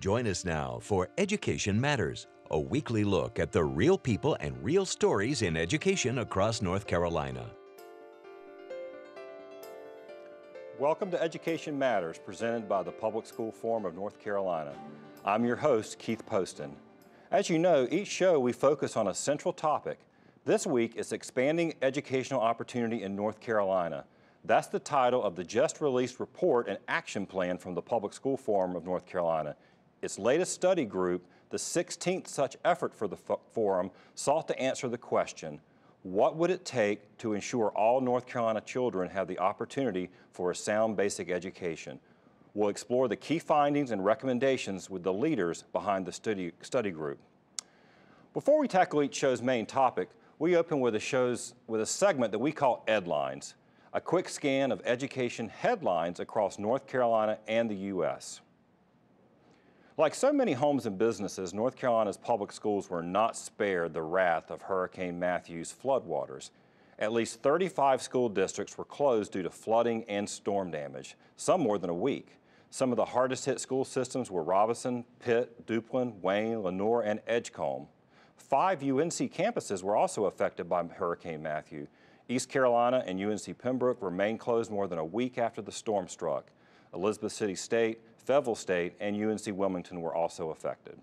Join us now for Education Matters, a weekly look at the real people and real stories in education across North Carolina. Welcome to Education Matters, presented by the Public School Forum of North Carolina. I'm your host, Keith Poston. As you know, each show we focus on a central topic. This week is Expanding Educational Opportunity in North Carolina. That's the title of the just released report and action plan from the Public School Forum of North Carolina. Its latest study group, the 16th such effort for the forum, sought to answer the question, what would it take to ensure all North Carolina children have the opportunity for a sound basic education? We'll explore the key findings and recommendations with the leaders behind the study, study group. Before we tackle each show's main topic, we open with a, show's, with a segment that we call Edlines a quick scan of education headlines across North Carolina and the U.S. Like so many homes and businesses, North Carolina's public schools were not spared the wrath of Hurricane Matthew's floodwaters. At least 35 school districts were closed due to flooding and storm damage, some more than a week. Some of the hardest hit school systems were Robeson, Pitt, Duplin, Wayne, Lenoir, and Edgecombe. Five UNC campuses were also affected by Hurricane Matthew, East Carolina and UNC Pembroke remained closed more than a week after the storm struck. Elizabeth City State, Fayetteville State, and UNC Wilmington were also affected.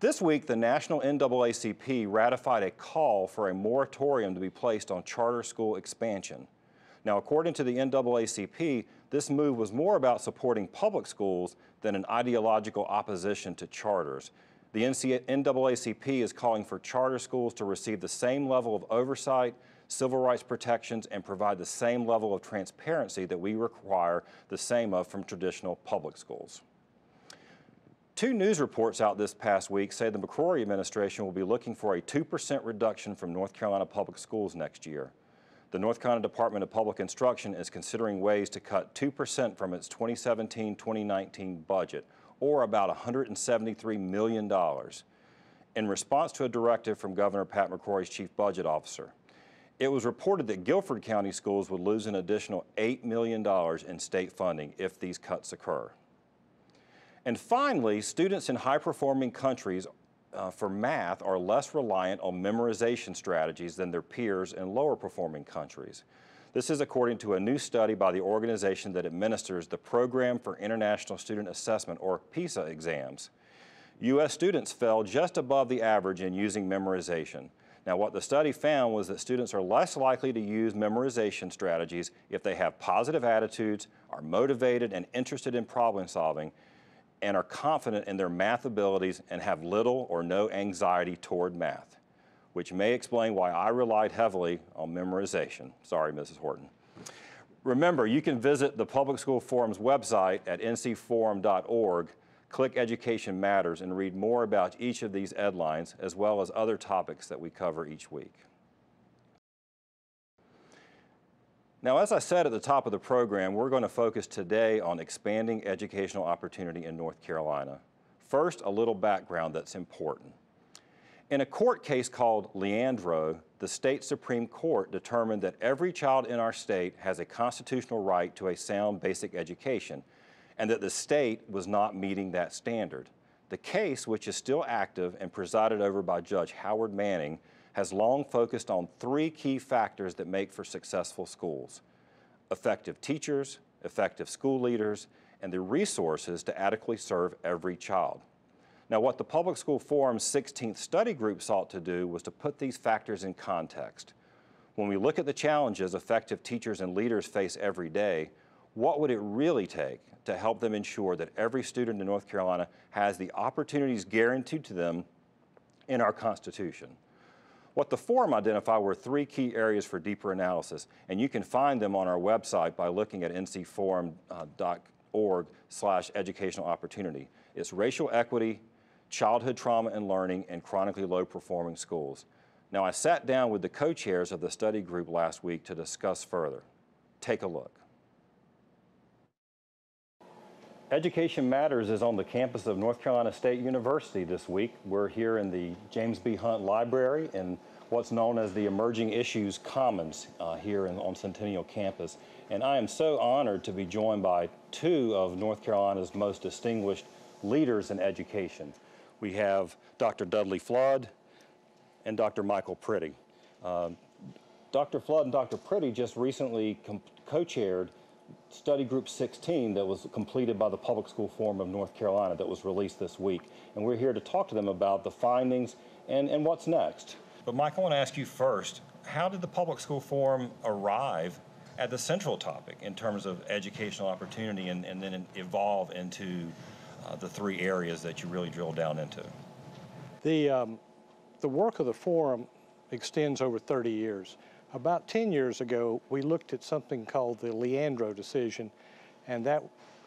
This week, the National NAACP ratified a call for a moratorium to be placed on charter school expansion. Now, according to the NAACP, this move was more about supporting public schools than an ideological opposition to charters. The NAACP is calling for charter schools to receive the same level of oversight, civil rights protections, and provide the same level of transparency that we require the same of from traditional public schools. Two news reports out this past week say the McCrory administration will be looking for a 2% reduction from North Carolina public schools next year. The North Carolina Department of Public Instruction is considering ways to cut 2% from its 2017-2019 budget, or about $173 million, in response to a directive from Governor Pat McCrory's chief budget officer. It was reported that Guilford County schools would lose an additional $8 million in state funding if these cuts occur. And finally, students in high-performing countries uh, for math are less reliant on memorization strategies than their peers in lower-performing countries. This is according to a new study by the organization that administers the Program for International Student Assessment, or PISA exams. U.S. students fell just above the average in using memorization. Now, what the study found was that students are less likely to use memorization strategies if they have positive attitudes, are motivated and interested in problem solving, and are confident in their math abilities and have little or no anxiety toward math which may explain why I relied heavily on memorization. Sorry, Mrs. Horton. Remember, you can visit the Public School Forum's website at ncforum.org, click Education Matters, and read more about each of these headlines, as well as other topics that we cover each week. Now, as I said at the top of the program, we're going to focus today on expanding educational opportunity in North Carolina. First, a little background that's important. In a court case called Leandro, the state Supreme Court determined that every child in our state has a constitutional right to a sound basic education and that the state was not meeting that standard. The case, which is still active and presided over by Judge Howard Manning, has long focused on three key factors that make for successful schools. Effective teachers, effective school leaders, and the resources to adequately serve every child. Now, what the Public School Forum's 16th study group sought to do was to put these factors in context. When we look at the challenges effective teachers and leaders face every day, what would it really take to help them ensure that every student in North Carolina has the opportunities guaranteed to them in our Constitution? What the forum identified were three key areas for deeper analysis, and you can find them on our website by looking at ncforum.org slash educational opportunity. It's racial equity, childhood trauma and learning, and chronically low performing schools. Now, I sat down with the co chairs of the study group last week to discuss further. Take a look. Education Matters is on the campus of North Carolina State University this week. We're here in the James B. Hunt Library in what's known as the Emerging Issues Commons uh, here in, on Centennial campus. And I am so honored to be joined by two of North Carolina's most distinguished leaders in education. We have Dr. Dudley Flood and Dr. Michael Priddy. Um, Dr. Flood and Dr. Priddy just recently co-chaired study group 16 that was completed by the Public School Forum of North Carolina that was released this week. And we're here to talk to them about the findings and, and what's next. But Mike, I want to ask you first, how did the Public School Forum arrive at the central topic in terms of educational opportunity and, and then evolve into uh, the three areas that you really drill down into? The, um, the work of the forum extends over 30 years. About 10 years ago, we looked at something called the Leandro decision, and that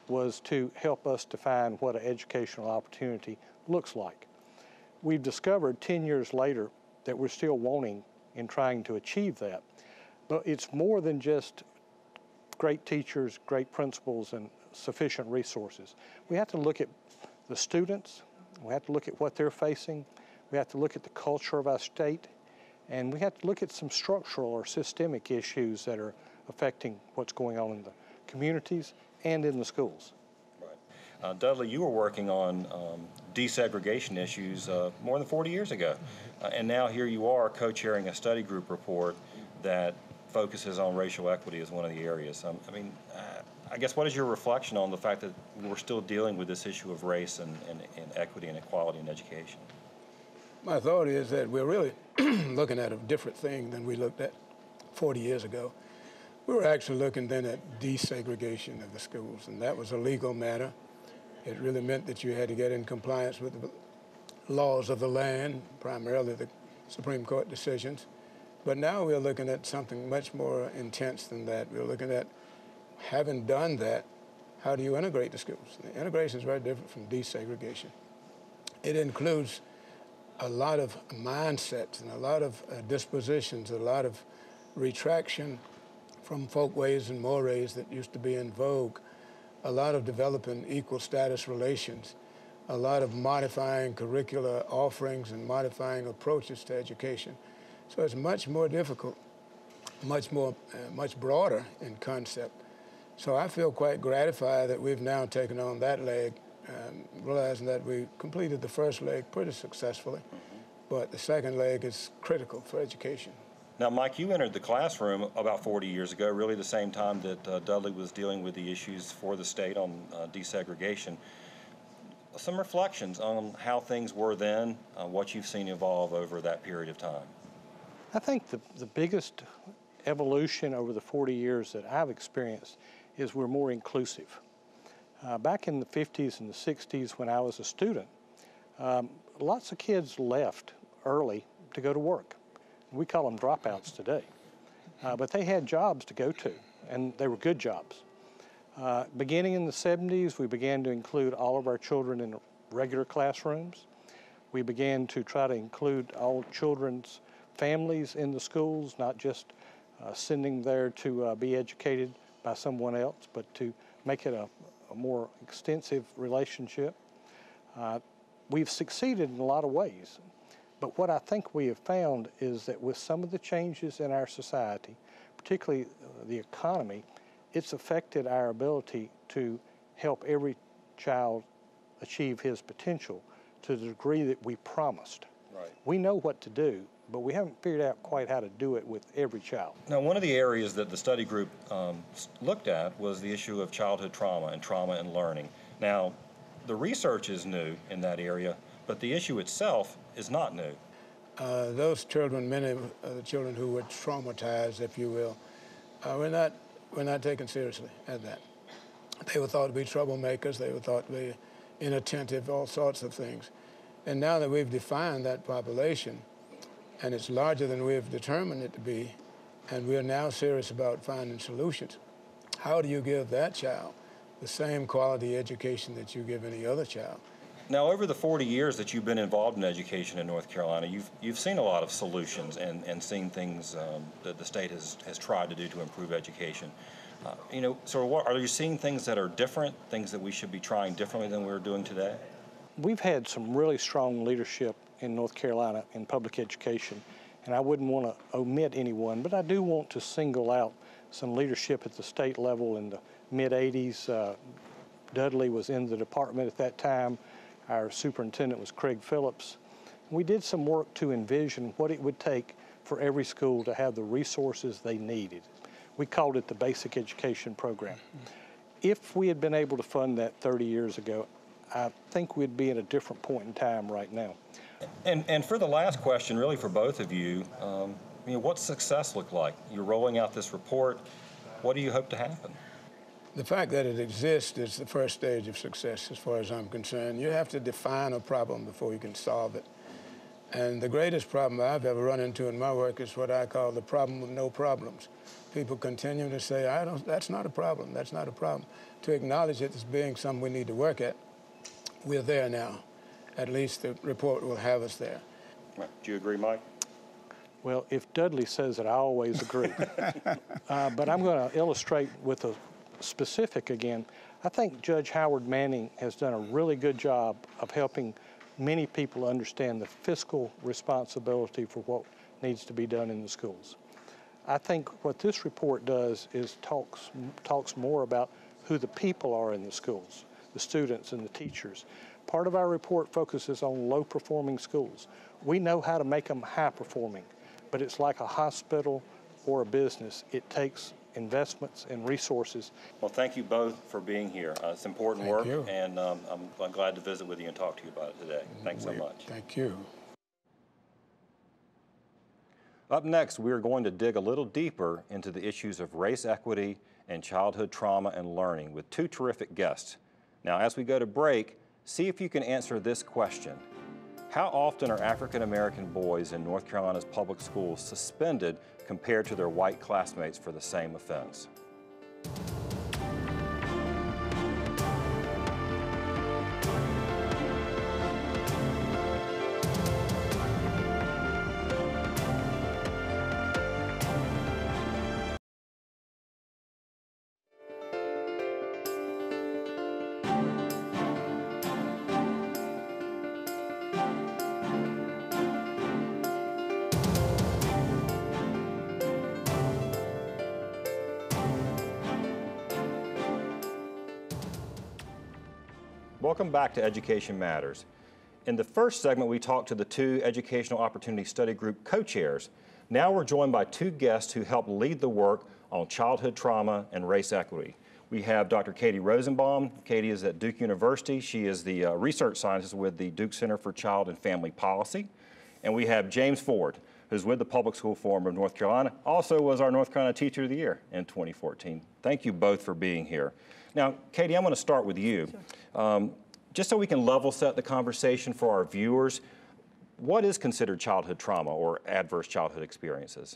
was to help us define what an educational opportunity looks like. We've discovered 10 years later that we're still wanting and trying to achieve that. But it's more than just great teachers, great principals, and sufficient resources. We have to look at the students, we have to look at what they're facing, we have to look at the culture of our state, and we have to look at some structural or systemic issues that are affecting what's going on in the communities and in the schools. Right. Uh, Dudley, you were working on um, desegregation issues uh, more than 40 years ago. Uh, and now here you are co-chairing a study group report that focuses on racial equity as one of the areas. Um, I mean, uh, I guess what is your reflection on the fact that we're still dealing with this issue of race and, and, and equity and equality in education? My thought is that we're really looking at a different thing than we looked at 40 years ago. We were actually looking then at desegregation of the schools, and that was a legal matter. It really meant that you had to get in compliance with the laws of the land, primarily the Supreme Court decisions. But now we're looking at something much more intense than that. We're looking at having done that, how do you integrate the schools? The integration is very different from desegregation. It includes a lot of mindsets and a lot of uh, dispositions, a lot of retraction from folkways and mores that used to be in vogue, a lot of developing equal status relations, a lot of modifying curricular offerings and modifying approaches to education. So it's much more difficult, much more, uh, much broader in concept. So I feel quite gratified that we've now taken on that leg um, realizing that we completed the first leg pretty successfully, but the second leg is critical for education. Now, Mike, you entered the classroom about 40 years ago, really the same time that uh, Dudley was dealing with the issues for the state on uh, desegregation. Some reflections on how things were then, uh, what you've seen evolve over that period of time. I think the, the biggest evolution over the 40 years that I've experienced is we're more inclusive. Uh, back in the 50s and the 60s when I was a student, um, lots of kids left early to go to work. We call them dropouts today. Uh, but they had jobs to go to, and they were good jobs. Uh, beginning in the 70s, we began to include all of our children in regular classrooms. We began to try to include all children's families in the schools, not just uh, sending there to uh, be educated by someone else, but to make it a, a more extensive relationship. Uh, we've succeeded in a lot of ways, but what I think we have found is that with some of the changes in our society, particularly uh, the economy, it's affected our ability to help every child achieve his potential to the degree that we promised. Right. We know what to do, but we haven't figured out quite how to do it with every child. Now, one of the areas that the study group um, looked at was the issue of childhood trauma and trauma and learning. Now, the research is new in that area, but the issue itself is not new. Uh, those children, many of the children who were traumatized, if you will, uh, were not were not taken seriously at that. They were thought to be troublemakers. They were thought to be inattentive, all sorts of things. And now that we've defined that population, and it's larger than we've determined it to be, and we're now serious about finding solutions. How do you give that child the same quality education that you give any other child? Now, over the 40 years that you've been involved in education in North Carolina, you've, you've seen a lot of solutions and, and seen things um, that the state has, has tried to do to improve education. Uh, you know, so what, are you seeing things that are different, things that we should be trying differently than we're doing today? We've had some really strong leadership in North Carolina in public education, and I wouldn't want to omit anyone, but I do want to single out some leadership at the state level in the mid 80s. Uh, Dudley was in the department at that time. Our superintendent was Craig Phillips. We did some work to envision what it would take for every school to have the resources they needed. We called it the Basic Education Program. If we had been able to fund that 30 years ago, I think we'd be at a different point in time right now. And, and for the last question, really for both of you, um, you know, what's success look like? You're rolling out this report. What do you hope to happen? The fact that it exists is the first stage of success as far as I'm concerned. You have to define a problem before you can solve it. And the greatest problem I've ever run into in my work is what I call the problem of no problems. People continue to say, I don't, that's not a problem, that's not a problem. To acknowledge it as being something we need to work at, we're there now. At least the report will have us there. Do you agree, Mike? Well, if Dudley says it, I always agree. uh, but I'm going to illustrate with a specific again. I think Judge Howard Manning has done a really good job of helping many people understand the fiscal responsibility for what needs to be done in the schools. I think what this report does is talks talks more about who the people are in the schools, the students and the teachers. Part of our report focuses on low performing schools. We know how to make them high performing, but it's like a hospital or a business. It takes investments and resources. Well, thank you both for being here. Uh, it's important Thank work, you. and um, I'm, I'm glad to visit with you and talk to you about it today. Thanks so much. Thank you. Up next, we are going to dig a little deeper into the issues of race equity and childhood trauma and learning with two terrific guests. Now, as we go to break, see if you can answer this question. How often are African American boys in North Carolina's public schools suspended compared to their white classmates for the same offense? Welcome back to Education Matters. In the first segment, we talked to the two Educational Opportunity Study Group co-chairs. Now we're joined by two guests who help lead the work on childhood trauma and race equity. We have Dr. Katie Rosanbalm. Katie is at Duke University. She is the uh, research scientist with the Duke Center for Child and Family Policy. And we have James Ford, who's with the Public School Forum of North Carolina, also was our North Carolina Teacher of the Year in 2014. Thank you both for being here. Now, Katie, I'm going to start with you. Um, just so we can level set the conversation for our viewers, what is considered childhood trauma or adverse childhood experiences?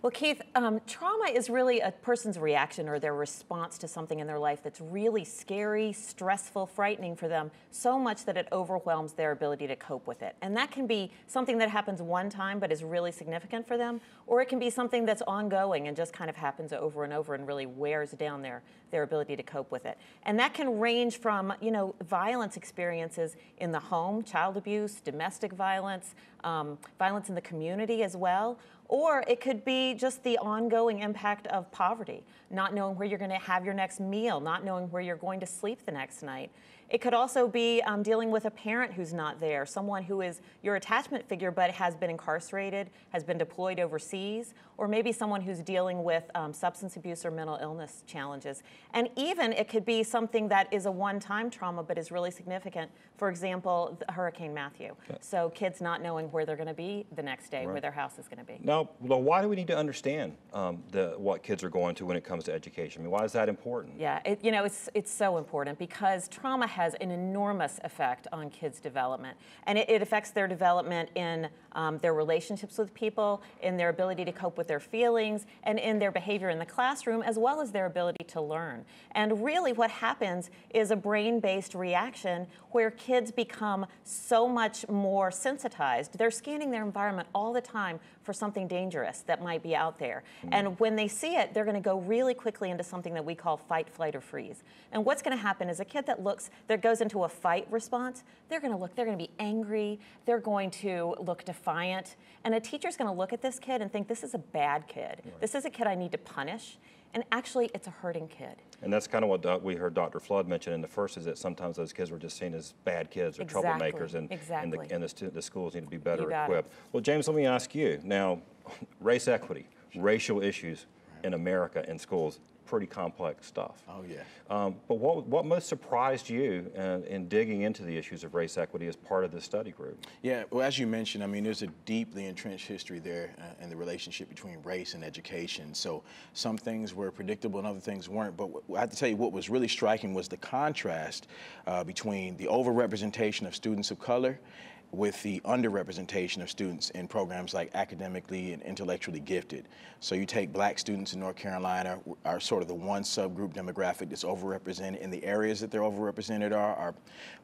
Well, Keith, um, trauma is really a person's reaction or their response to something in their life that's really scary, stressful, frightening for them, so much that it overwhelms their ability to cope with it. And that can be something that happens one time but is really significant for them, or it can be something that's ongoing and just kind of happens over and over and really wears down their, their ability to cope with it. And that can range from, you know, violence experiences in the home, child abuse, domestic violence, um, violence in the community as well, or it could be just the ongoing impact of poverty, not knowing where you're going to have your next meal, not knowing where you're going to sleep the next night. It could also be um, dealing with a parent who's not there, someone who is your attachment figure but has been incarcerated, has been deployed overseas, or maybe someone who's dealing with um, substance abuse or mental illness challenges. And even it could be something that is a one time trauma but is really significant. For example, the Hurricane Matthew. So kids not knowing where they're going to be the next day, where their house is going to be. Now, well, why do we need to understand um, the, what kids are going to when it comes to education? I mean, why is that important? Yeah, it, you know, it's, it's so important because trauma has an enormous effect on kids' development. And it, it affects their development in um, their relationships with people, in their ability to cope with their feelings, and in their behavior in the classroom, as well as their ability to learn. And really, what happens is a brain based reaction where kids become so much more sensitized. They're scanning their environment all the time for something dangerous that might be out there. And when they see it, they're going to go really quickly into something that we call fight, flight, or freeze. And what's going to happen is a kid that looks, that goes into a fight response, they're going to look, they're going to be angry, they're going to look defiant. And a teacher's going to look at this kid and think, this is a bad kid. This is a kid I need to punish. and actually it's a hurting kid. And that's kind of what we heard Dr. Flood mention in the first is that sometimes those kids were just seen as bad kids or exactly. troublemakers, and, exactly. and, the, and the, the, schools need to be better equipped. Well, James, let me ask you now race equity, racial issues in America in schools pretty complex stuff. Oh, yeah. Um, but what, what most surprised you in, in, digging into the issues of race equity as part of this study group? Yeah, well, as you mentioned, I mean, there's a deeply entrenched history there uh, in the relationship between race and education. So some things were predictable and other things weren't. But I have to tell you, what was really striking was the contrast uh, between the overrepresentation of students of color with the underrepresentation of students in programs like academically and intellectually gifted. So you take black students in North Carolina are sort of the one subgroup demographic that's overrepresented and the areas that they're overrepresented are are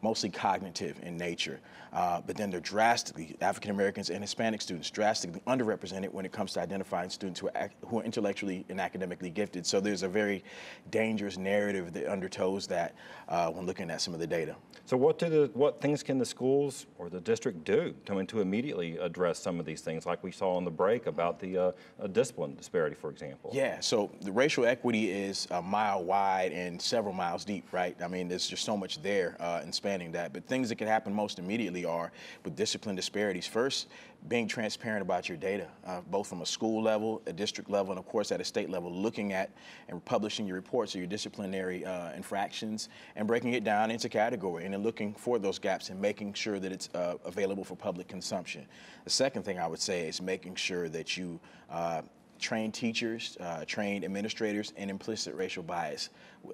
mostly cognitive in nature. Uh, but then they're drastically, African Americans and Hispanic students, drastically underrepresented when it comes to identifying students who are, who are intellectually and academically gifted. So there's a very dangerous narrative that undertows that uh, when looking at some of the data. So what do the what things can the schools or the district do to, to immediately address some of these things, like we saw on the break about the uh, uh, discipline disparity, for example? Yeah. So the racial equity is a mile wide and several miles deep, right? I mean, there's just so much there uh, in spanning that. But things that can happen most immediately are with discipline disparities. First, being transparent about your data, uh, both from a school level, a district level, and of course at a state level, looking at and publishing your reports of your disciplinary uh, infractions and breaking it down into category and then looking for those gaps and making sure that it's uh, available for public consumption. The second thing I would say is making sure that you uh, trained teachers, uh, trained administrators, and implicit racial bias.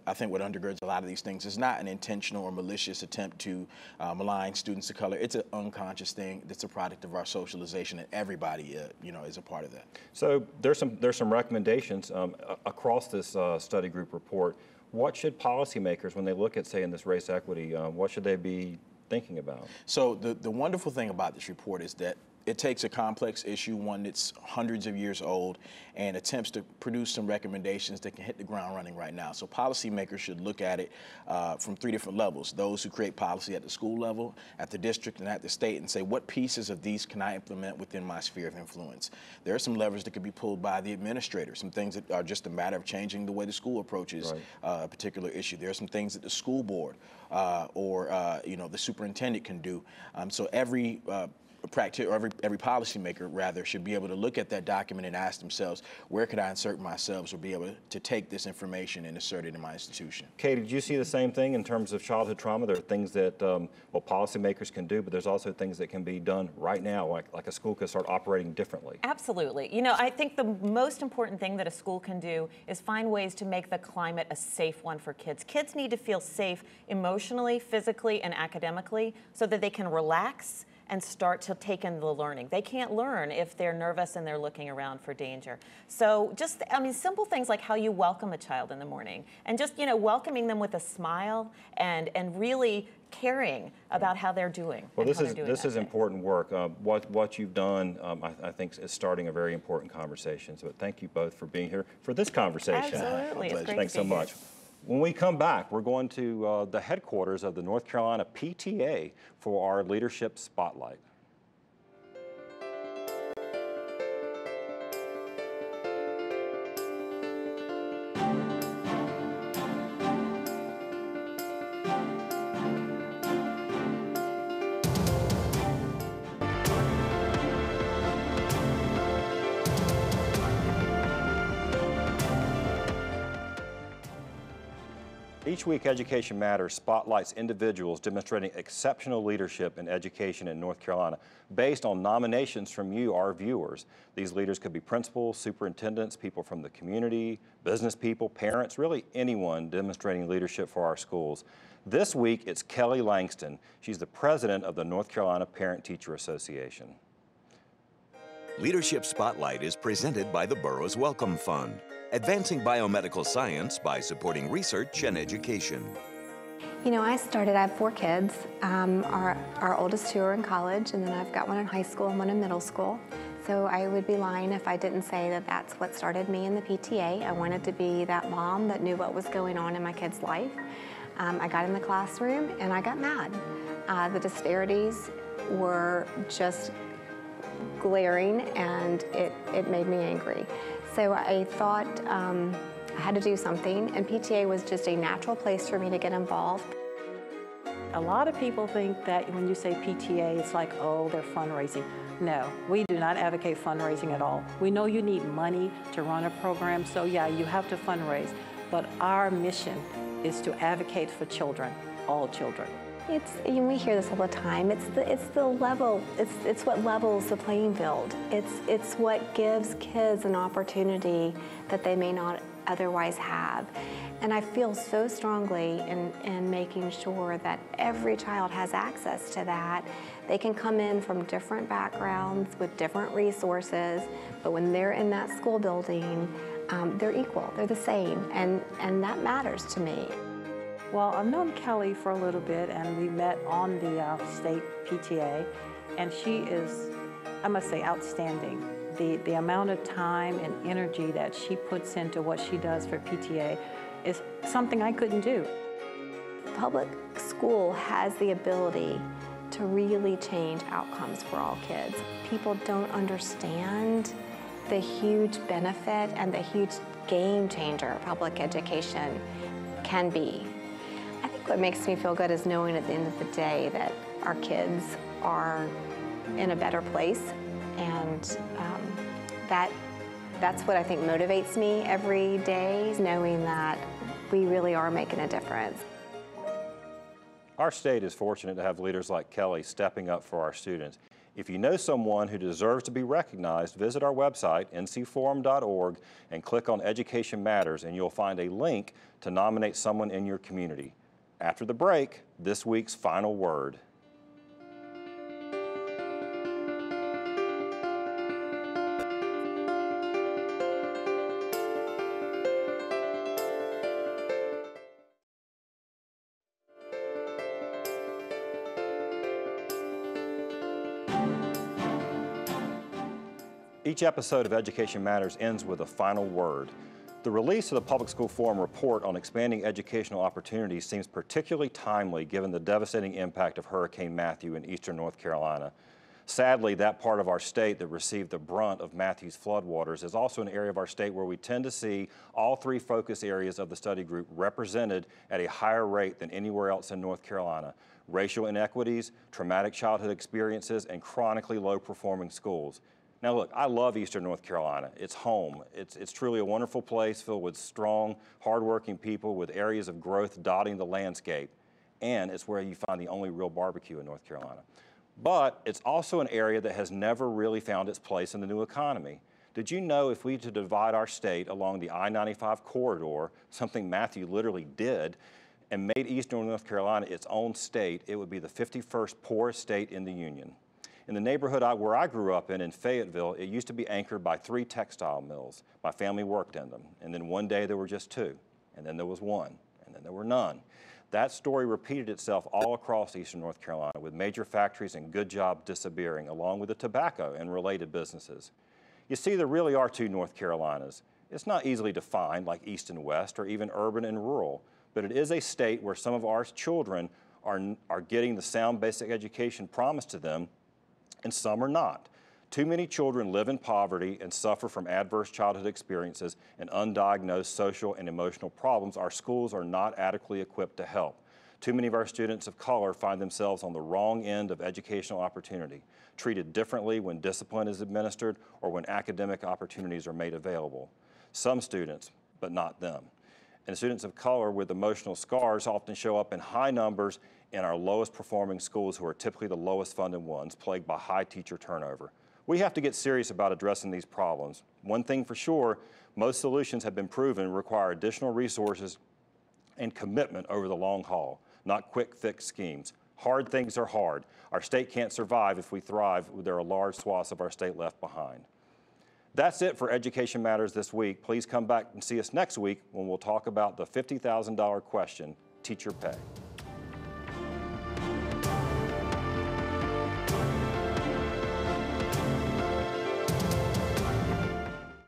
I think what undergirds a lot of these things is not an intentional or malicious attempt to uh, malign students of color. It's an unconscious thing that's a product of our socialization, and everybody, uh, you know, is a part of that. So there's some there's some recommendations um, across this uh, study group report. What should policymakers, when they look at, say, in this race equity, um, what should they be thinking about? So the, the wonderful thing about this report is that it takes a complex issue, one that's hundreds of years old, and attempts to produce some recommendations that can hit the ground running right now. So policymakers should look at it uh, from three different levels. Those who create policy at the school level, at the district, and at the state, and say, what pieces of these can I implement within my sphere of influence? There are some levers that could be pulled by the administrator, some things that are just a matter of changing the way the school approaches right. uh, a particular issue. There are some things that the school board uh, or uh, you know the superintendent can do. Um, so every practice or every every policymaker rather should be able to look at that document and ask themselves where could I insert myself or be able to take this information and insert it in my institution. Katie, did you see the same thing in terms of childhood trauma? There are things that um, well policymakers can do, but there's also things that can be done right now, like like a school could start operating differently. Absolutely. You know, I think the most important thing that a school can do is find ways to make the climate a safe one for kids. Kids need to feel safe emotionally, physically, and academically so that they can relax and start to take in the learning. They can't learn if they're nervous and they're looking around for danger. So just, I mean, simple things like how you welcome a child in the morning and just, you know, welcoming them with a smile and, and really caring about how they're doing. Well, this is this is day. important work. Uh, what what you've done, um, I, I, think, is starting a very important conversation. So, thank you both for being here for this conversation. Absolutely, thanks so much. When we come back, we're going to uh, the headquarters of the North Carolina PTA for our Leadership Spotlight. Each week, Education Matters spotlights individuals demonstrating exceptional leadership in education in North Carolina based on nominations from you, our viewers. These leaders could be principals, superintendents, people from the community, business people, parents, really anyone demonstrating leadership for our schools. This week, it's Kelly Langston. She's the president of the North Carolina Parent Teacher Association. Leadership Spotlight is presented by the Burroughs Wellcome Fund advancing biomedical science by supporting research and education. You know, I started, I have four kids. Um, our, our oldest two are in college, and then I've got one in high school and one in middle school. So I would be lying if I didn't say that that's what started me in the PTA. I wanted to be that mom that knew what was going on in my kid's life. Um, I got in the classroom and I got mad. Uh, the disparities were just glaring and it, it made me angry. So I thought um, I had to do something, and PTA was just a natural place for me to get involved. A lot of people think that when you say PTA, it's like, oh, they're fundraising. No, we do not advocate fundraising at all. We know you need money to run a program, so yeah, you have to fundraise. But our mission is to advocate for children, all children. It's, we hear this all the time. It's the, it's the level, it's, it's what levels the playing field. It's, it's what gives kids an opportunity that they may not otherwise have. And I feel so strongly in, in making sure that every child has access to that. They can come in from different backgrounds with different resources, but when they're in that school building, um, they're equal, they're the same, and, and that matters to me. Well, I've known Kelly for a little bit, and we met on the uh, state PTA, and she is, I must say, outstanding. The, the amount of time and energy that she puts into what she does for PTA is something I couldn't do. Public school has the ability to really change outcomes for all kids. People don't understand the huge benefit and the huge game changer public education can be. What makes me feel good is knowing at the end of the day that our kids are in a better place and um, that that's what I think motivates me every day, knowing that we really are making a difference. Our state is fortunate to have leaders like Kelly stepping up for our students. If you know someone who deserves to be recognized, visit our website, ncforum.org, and click on Education Matters, and you'll find a link to nominate someone in your community. After the break, this week's final word. Each episode of Education Matters ends with a final word. The release of the Public School Forum report on expanding educational opportunities seems particularly timely given the devastating impact of Hurricane Matthew in eastern North Carolina. Sadly, that part of our state that received the brunt of Matthew's floodwaters is also an area of our state where we tend to see all three focus areas of the study group represented at a higher rate than anywhere else in North Carolina. Racial inequities, traumatic childhood experiences, and chronically low performing schools. Now look, I love Eastern North Carolina. It's home. It's, it's truly a wonderful place filled with strong, hardworking people with areas of growth dotting the landscape. And it's where you find the only real barbecue in North Carolina. But it's also an area that has never really found its place in the new economy. Did you know if we to divide our state along the I-95 corridor, something Matthew literally did, and made Eastern North Carolina its own state, it would be the 51st poorest state in the Union. In the neighborhood I, where I grew up in, in Fayetteville, it used to be anchored by three textile mills. My family worked in them. And then one day there were just two. And then there was one. And then there were none. That story repeated itself all across eastern North Carolina with major factories and good jobs disappearing, along with the tobacco and related businesses. You see, there really are two North Carolinas. It's not easily defined like east and west or even urban and rural, but it is a state where some of our children are, are getting the sound basic education promised to them and some are not. Too many children live in poverty and suffer from adverse childhood experiences and undiagnosed social and emotional problems our schools are not adequately equipped to help. Too many of our students of color find themselves on the wrong end of educational opportunity, treated differently when discipline is administered or when academic opportunities are made available. Some students, but not them. And students of color with emotional scars often show up in high numbers in our lowest performing schools who are typically the lowest funded ones, plagued by high teacher turnover. We have to get serious about addressing these problems. One thing for sure, most solutions have been proven require additional resources and commitment over the long haul, not quick fix schemes. Hard things are hard. Our state can't survive if we thrive. There are large swaths of our state left behind. That's it for Education Matters this week. Please come back and see us next week when we'll talk about the $50,000 question, teacher pay.